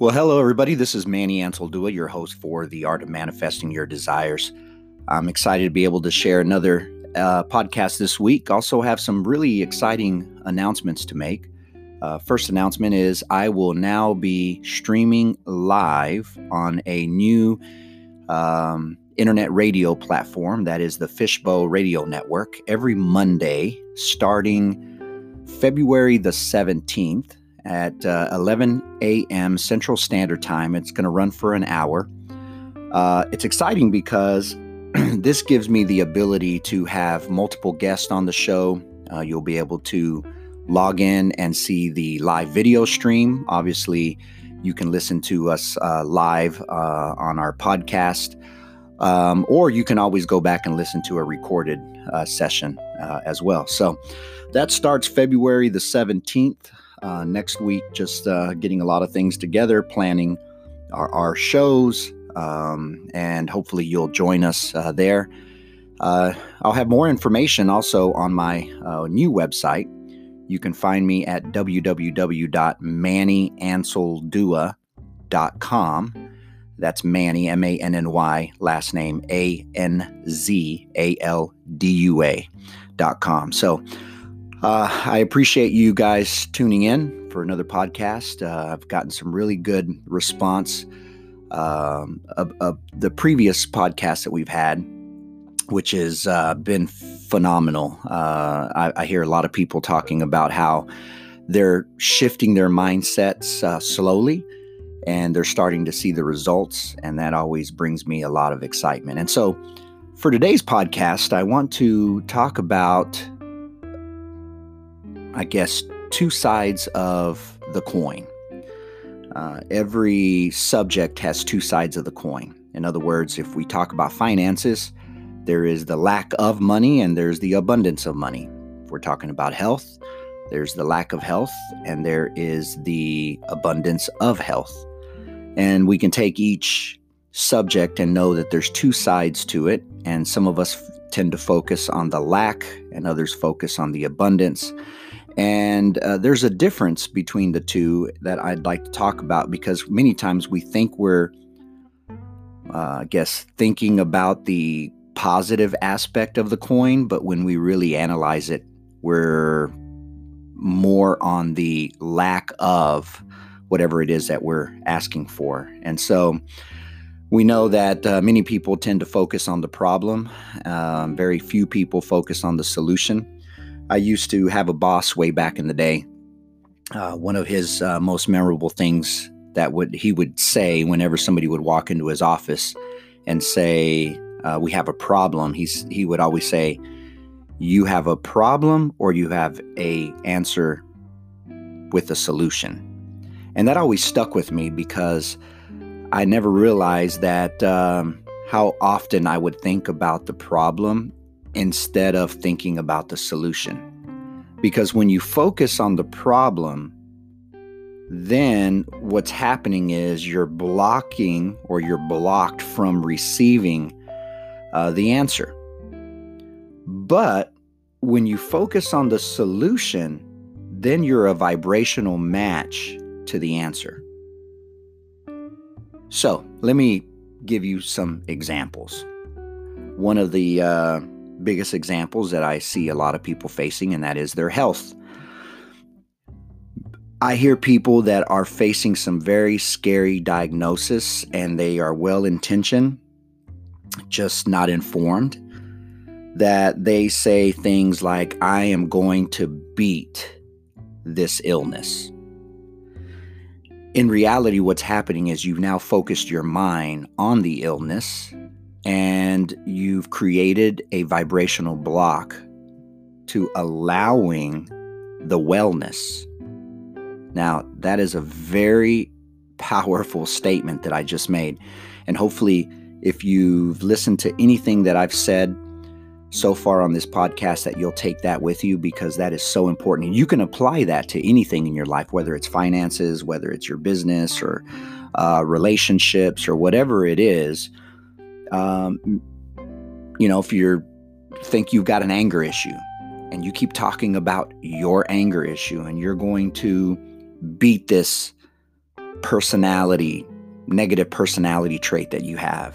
Well, hello, everybody. This is Manny Anzaldua, your host for The Art of Manifesting Your Desires. I'm excited to be able to share another uh, podcast this week. Also, have some really exciting announcements to make. Uh, first announcement is I will now be streaming live on a new um, internet radio platform that is the Fishbowl Radio Network every Monday starting February the 17th at uh, 11 a.m. Central Standard Time. It's going to run for an hour. Uh, it's exciting because this gives me the ability to have multiple guests on the show. Uh, you'll be able to log in and see the live video stream. Obviously, you can listen to us uh, live uh, on our podcast, um, or you can always go back and listen to a recorded uh, session as well. So that starts February the 17th uh, next week. Just uh, getting a lot of things together, planning our, our shows, um, and hopefully you'll join us uh, there. Uh, I'll have more information also on my uh, new website. You can find me at www.mannyanzaldua.com. That's Manny, M A N N Y, last name A N Z A L D U A dot com. So, uh, I appreciate you guys tuning in for another podcast. Uh, I've gotten some really good response um, of, of, the previous podcast that we've had, which has uh, been phenomenal. Uh, I, I, hear a lot of people talking about how they're shifting their mindsets uh, slowly and they're starting to see the results, and that always brings me a lot of excitement. And so, for today's podcast, I want to talk about I guess, two sides of the coin. Uh, every subject has two sides of the coin. In other words, if we talk about finances, there is the lack of money and there's the abundance of money. If we're talking about health, there's the lack of health and there is the abundance of health. And we can take each subject and know that there's two sides to it. And some of us tend to focus on the lack and others focus on the abundance. And uh, there's a difference between the two that I'd like to talk about because many times we think we're, uh, I guess, thinking about the positive aspect of the coin, but when we really analyze it, we're more on the lack of whatever it is that we're asking for. And so we know that uh, many people tend to focus on the problem, um, very few people focus on the solution. I used to have a boss way back in the day. Uh, one of his uh, most memorable things that would he would say whenever somebody would walk into his office and say, uh, "We have a problem," he's he would always say, "You have a problem, or you have a answer with a solution," and that always stuck with me because I never realized that um, how often I would think about the problem instead of thinking about the solution. Because when you focus on the problem, then what's happening is you're blocking or you're blocked from receiving uh, the answer. But when you focus on the solution, then you're a vibrational match to the answer. So let me give you some examples. One of the uh, biggest examples that I see a lot of people facing, and that is their health. I hear people that are facing some very scary diagnosis and they are well intentioned, just not informed, that they say things like, I am going to beat this illness. In reality, what's happening is you've now focused your mind on the illness and you've created a vibrational block to allowing the wellness. Now, that is a very powerful statement that I just made. And hopefully, if you've listened to anything that I've said so far on this podcast, that you'll take that with you because that is so important. And you can apply that to anything in your life, whether it's finances, whether it's your business or uh, relationships or whatever it is um, you know, if you think you've got an anger issue and you keep talking about your anger issue and you're going to beat this personality, negative personality trait that you have.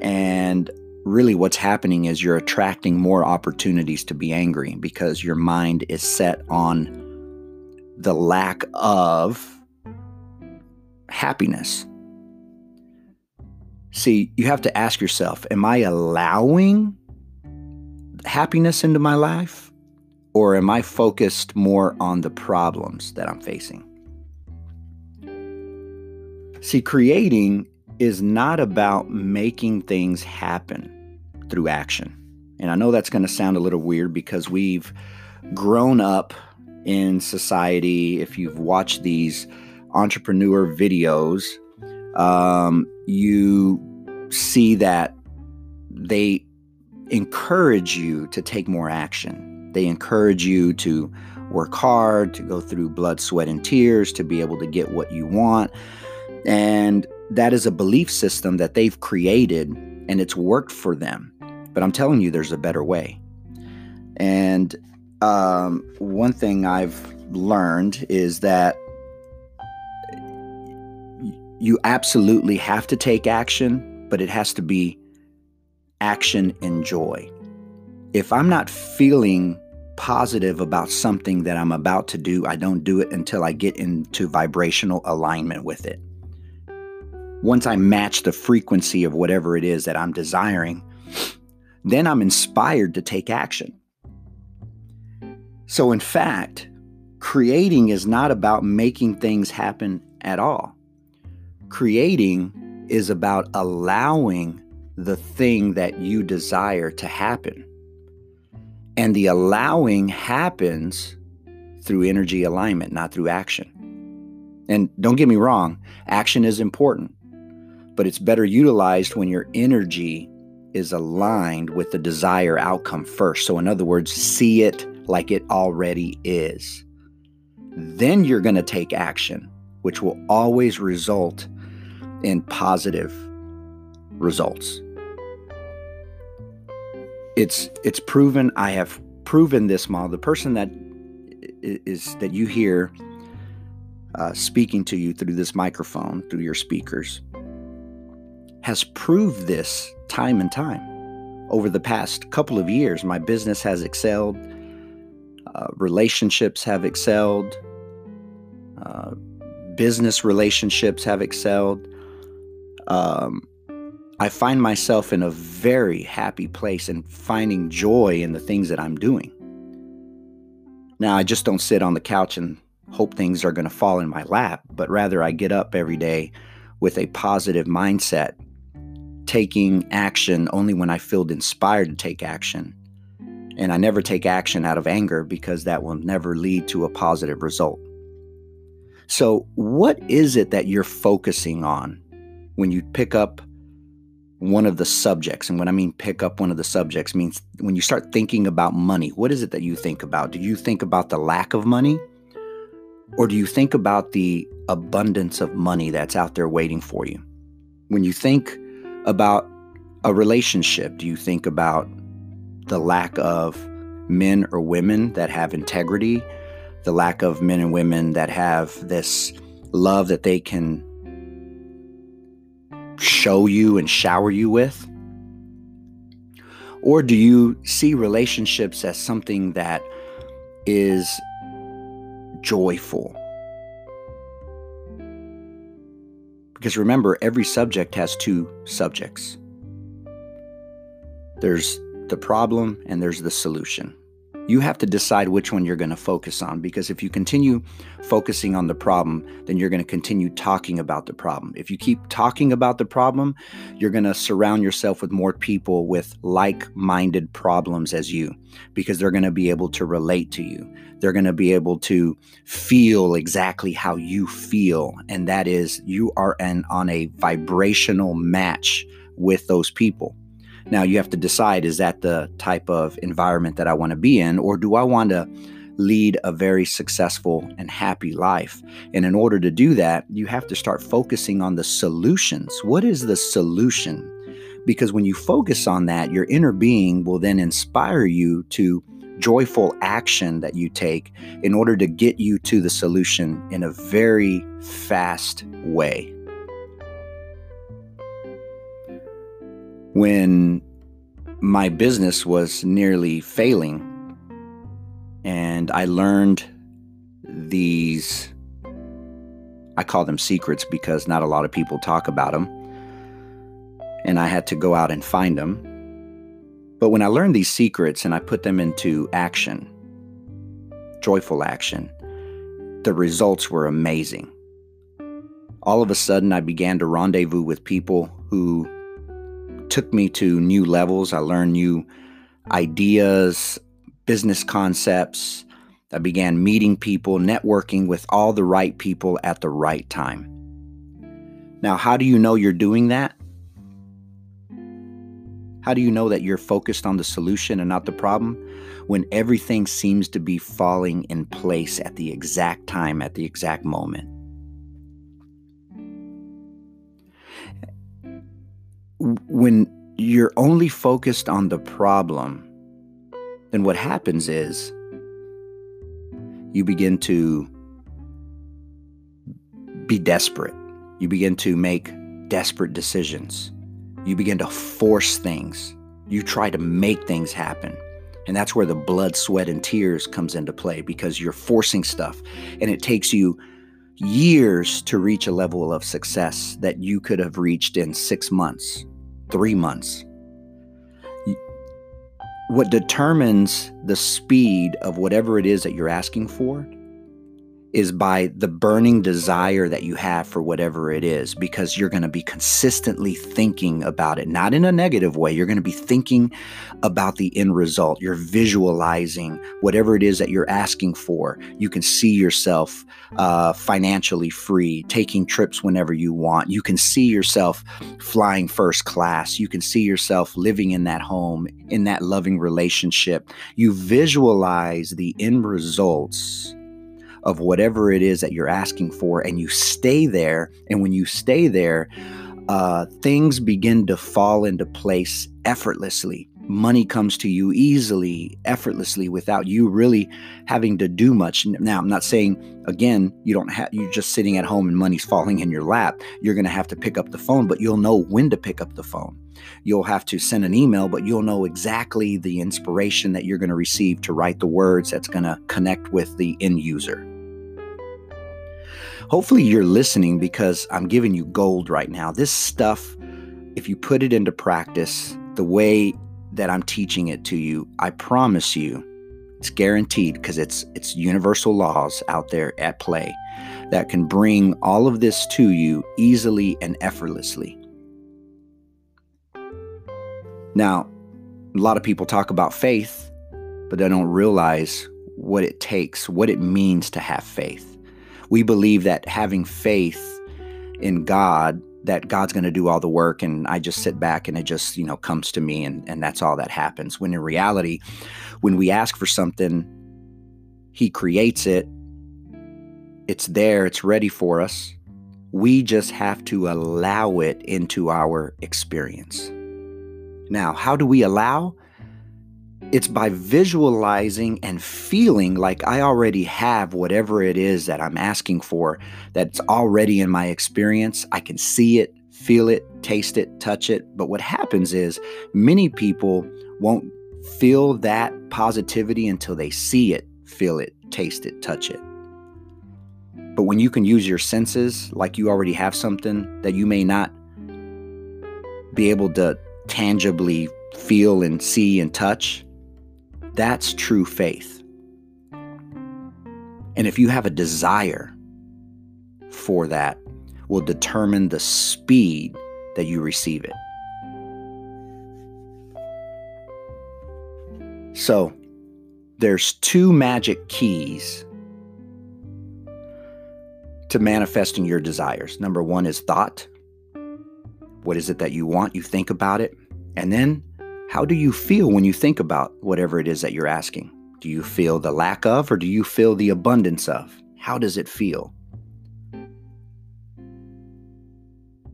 And really, what's happening is you're attracting more opportunities to be angry because your mind is set on the lack of happiness. See, you have to ask yourself Am I allowing happiness into my life? Or am I focused more on the problems that I'm facing? See, creating is not about making things happen through action. And I know that's going to sound a little weird because we've grown up in society. If you've watched these entrepreneur videos, um, you see that they encourage you to take more action. They encourage you to work hard, to go through blood, sweat, and tears to be able to get what you want. And that is a belief system that they've created and it's worked for them. But I'm telling you, there's a better way. And um, one thing I've learned is that you absolutely have to take action, but it has to be action and joy. If I'm not feeling positive about something that I'm about to do, I don't do it until I get into vibrational alignment with it. Once I match the frequency of whatever it is that I'm desiring, then I'm inspired to take action. So, in fact, creating is not about making things happen at all. Creating is about allowing the thing that you desire to happen. And the allowing happens through energy alignment, not through action. And don't get me wrong, action is important, but it's better utilized when your energy is aligned with the desire outcome first. So, in other words, see it like it already is. Then you're going to take action, which will always result in positive results. It's it's proven i have proven this model the person that is that you hear uh, speaking to you through this microphone through your speakers has proved this time and time. Over the past couple of years my business has excelled uh, relationships have excelled uh, business relationships have excelled um, I find myself in a very happy place and finding joy in the things that I'm doing. Now, I just don't sit on the couch and hope things are going to fall in my lap, but rather I get up every day with a positive mindset, taking action only when I feel inspired to take action. And I never take action out of anger because that will never lead to a positive result. So, what is it that you're focusing on when you pick up one of the subjects. And when I mean pick up one of the subjects, means when you start thinking about money, what is it that you think about? Do you think about the lack of money? Or do you think about the abundance of money that's out there waiting for you? When you think about a relationship, do you think about the lack of men or women that have integrity, the lack of men and women that have this love that they can show you and shower you with? Or do you see relationships as something that is joyful? Because remember, every subject has two subjects there's the problem and there's the solution. You have to decide which one you're going to focus on because if you continue focusing on the problem, then you're going to continue talking about the problem. If you keep talking about the problem, you're going to surround yourself with more people with like minded problems as you because they're going to be able to relate to you. They're going to be able to feel exactly how you feel. And that is, you are an, on a vibrational match with those people. Now you have to decide is that the type of environment that I want to be in, or do I want to lead a very successful and happy life? And in order to do that, you have to start focusing on the solutions. What is the solution? Because when you focus on that, your inner being will then inspire you to joyful action that you take in order to get you to the solution in a very fast way. When my business was nearly failing, and I learned these, I call them secrets because not a lot of people talk about them, and I had to go out and find them but when I learned these secrets and I put them into action, joyful action, the results were amazing. All of a sudden, I began to rendezvous with people who took me to new levels. I learned new ideas, business concepts. I began meeting people, networking with all the right people at the right time. Now, how do you know you're doing that? How do you know that you're focused on the solution and not the problem when everything seems to be falling in place at the exact time, at the exact moment? When you're only focused on the problem, then what happens is you begin to be desperate. You begin to make desperate decisions you begin to force things. You try to make things happen. And that's where the blood, sweat, and tears comes into play because you're forcing stuff. And it takes you years to reach a level of success that you could have reached in six months, three months. What determines the speed of whatever it is that you're asking for is by the burning desire that you have for whatever it is, because you're going to be consistently thinking about it, not in a negative way. You're going to be thinking about the end result. You're visualizing whatever it is that you're asking for. You can see yourself uh, financially free, taking trips whenever you want. You can see yourself flying first class. You can see yourself living in that home, in that loving relationship. You visualize the end results of whatever it is that you're asking for, and you stay there. And when you stay there, uh, things begin to fall into place effortlessly. Money comes to you easily, effortlessly, without you really having to do much. Now, I'm not saying again you don't have you're just sitting at home and money's falling in your lap. You're going to have to pick up the phone, but you'll know when to pick up the phone. You'll have to send an email, but you'll know exactly the inspiration that you're going to receive to write the words that's going to connect with the end user. Hopefully, you're listening because I'm giving you gold right now. This stuff, if you put it into practice the way that I'm teaching it to you, I promise you, it's guaranteed because it's it's universal laws out there at play that can bring all of this to you easily and effortlessly. Now, a lot of people talk about faith, but they don't realize what it takes, what it means to have faith we believe that having faith in God, that God's going to do all the work, and I just sit back and it just, you know, comes to me, and, and that's all that happens. When in reality, when we ask for something, He creates it, it's there, it's ready for us. We just have to allow it into our experience. Now, how do we allow? It's by visualizing and feeling like I already have whatever it is that I'm asking for, that's already in my experience. I can see it, feel it, taste it, touch it. But what happens is many people won't feel that positivity until they see it, feel it, taste it, touch it. But when you can use your senses like you already have something that you may not be able to tangibly feel and see and touch, that's true faith. And if you have a desire for that, will determine the speed that you receive it. So, there's two magic keys to manifesting your desires. Number one is thought. What is it that you want? You think about it. And then how do you feel when you think about whatever it is that you're asking? Do you feel the lack of or do you feel the abundance of? How does it feel?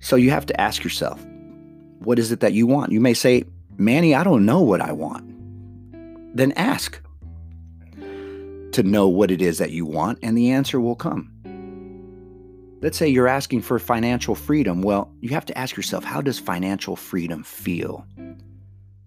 So you have to ask yourself, what is it that you want? You may say, Manny, I don't know what I want. Then ask, to know what it is that you want, and the answer will come. Let's say you're asking for financial freedom. Well, you have to ask yourself, how does financial freedom feel?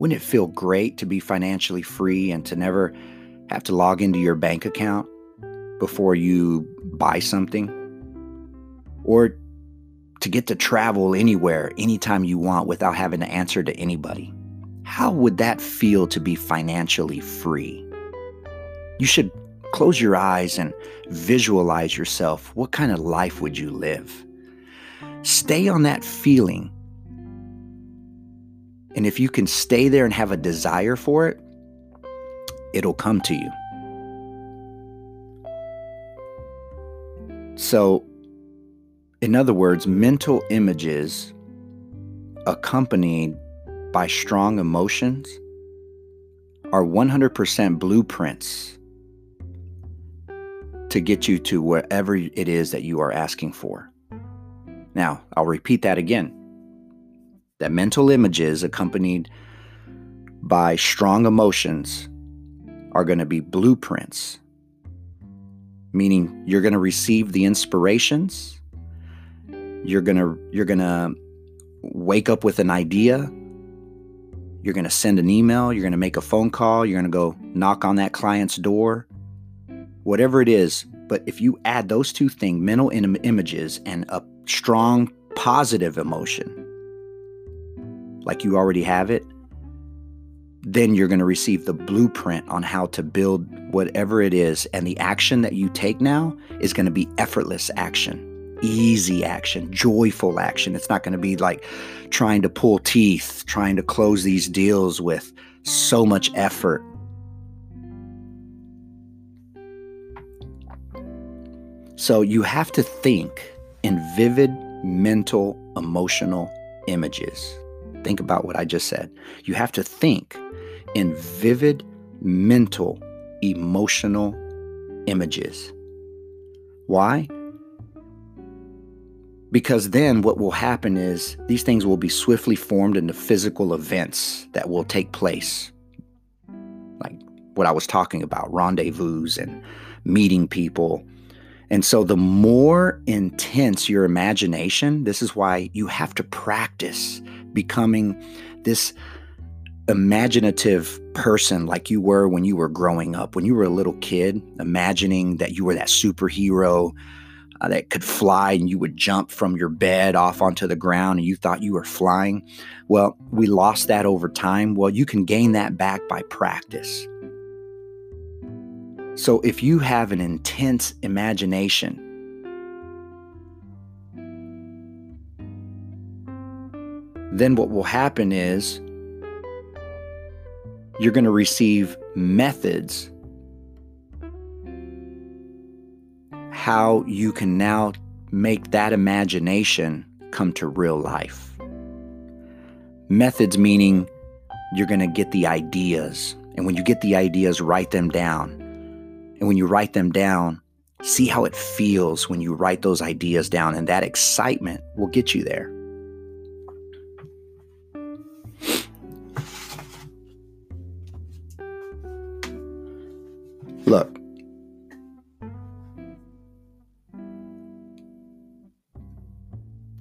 Wouldn't it feel great to be financially free and to never have to log into your bank account before you buy something? Or to get to travel anywhere, anytime you want without having to answer to anybody? How would that feel to be financially free? You should close your eyes and visualize yourself. What kind of life would you live? Stay on that feeling and if you can stay there and have a desire for it, it'll come to you. So, in other words, mental images accompanied by strong emotions are 100% blueprints to get you to wherever it is that you are asking for. Now, I'll repeat that again that mental images accompanied by strong emotions are going to be blueprints, meaning you're going to receive the inspirations. You're going to you're going to wake up with an idea. You're going to send an email, you're going to make a phone call, you're going to go knock on that client's door. Whatever it is, but if you add those two things, mental Im- images and a strong positive emotion, like you already have it, then you're going to receive the blueprint on how to build whatever it is. And the action that you take now is going to be effortless action, easy action, joyful action. It's not going to be like trying to pull teeth, trying to close these deals with so much effort. So you have to think in vivid mental, emotional images. Think about what I just said. You have to think in vivid mental, emotional images. Why? Because then what will happen is these things will be swiftly formed into physical events that will take place. Like what I was talking about rendezvous and meeting people. And so, the more intense your imagination, this is why you have to practice becoming this imaginative person like you were when you were growing up, when you were a little kid, imagining that you were that superhero uh, that could fly and you would jump from your bed off onto the ground and you thought you were flying. Well, we lost that over time. Well, you can gain that back by practice. So if you have an intense imagination, then what will happen is you're going to receive methods how you can now make that imagination come to real life. Methods meaning you're going to get the ideas. And when you get the ideas, write them down. And when you write them down, see how it feels when you write those ideas down. And that excitement will get you there. Look,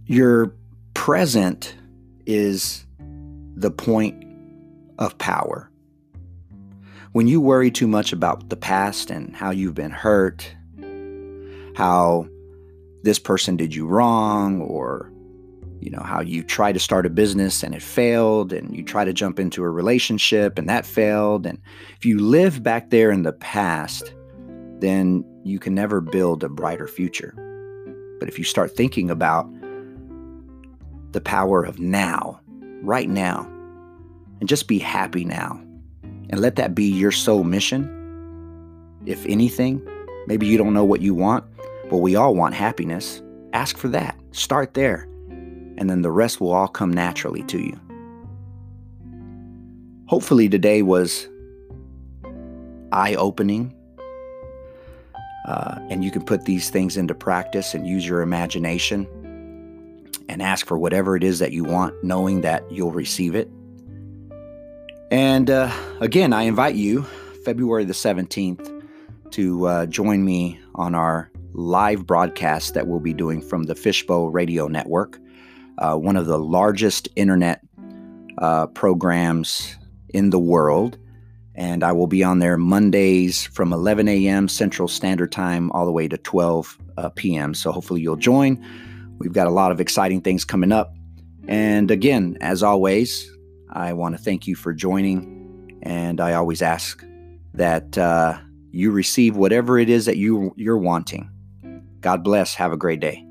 your present is the point of power. When you worry too much about the past and how you've been hurt, how this person did you wrong, or you know how you try to start a business and it failed and you try to jump into a relationship and that failed and if you live back there in the past then you can never build a brighter future. But if you start thinking about the power of now right now and just be happy now and let that be your sole mission if anything maybe you don't know what you want but we all want happiness ask for that. Start there and then the rest will all come naturally to you. Hopefully, today was eye opening, uh, and you can put these things into practice and use your imagination and ask for whatever it is that you want, knowing that you'll receive it. And uh, again, I invite you, February the 17th, to uh, join me on our live broadcast that we'll be doing from the Fishbowl Radio Network, uh, one of the largest internet uh, programs in the world. And I will be on there Mondays from 11 a.m. Central Standard Time all the way to 12 uh, p.m. So hopefully you'll join. We've got a lot of exciting things coming up. And again, as always, I want to thank you for joining. And I always ask that uh, you receive whatever it is that you, you're wanting. God bless. Have a great day.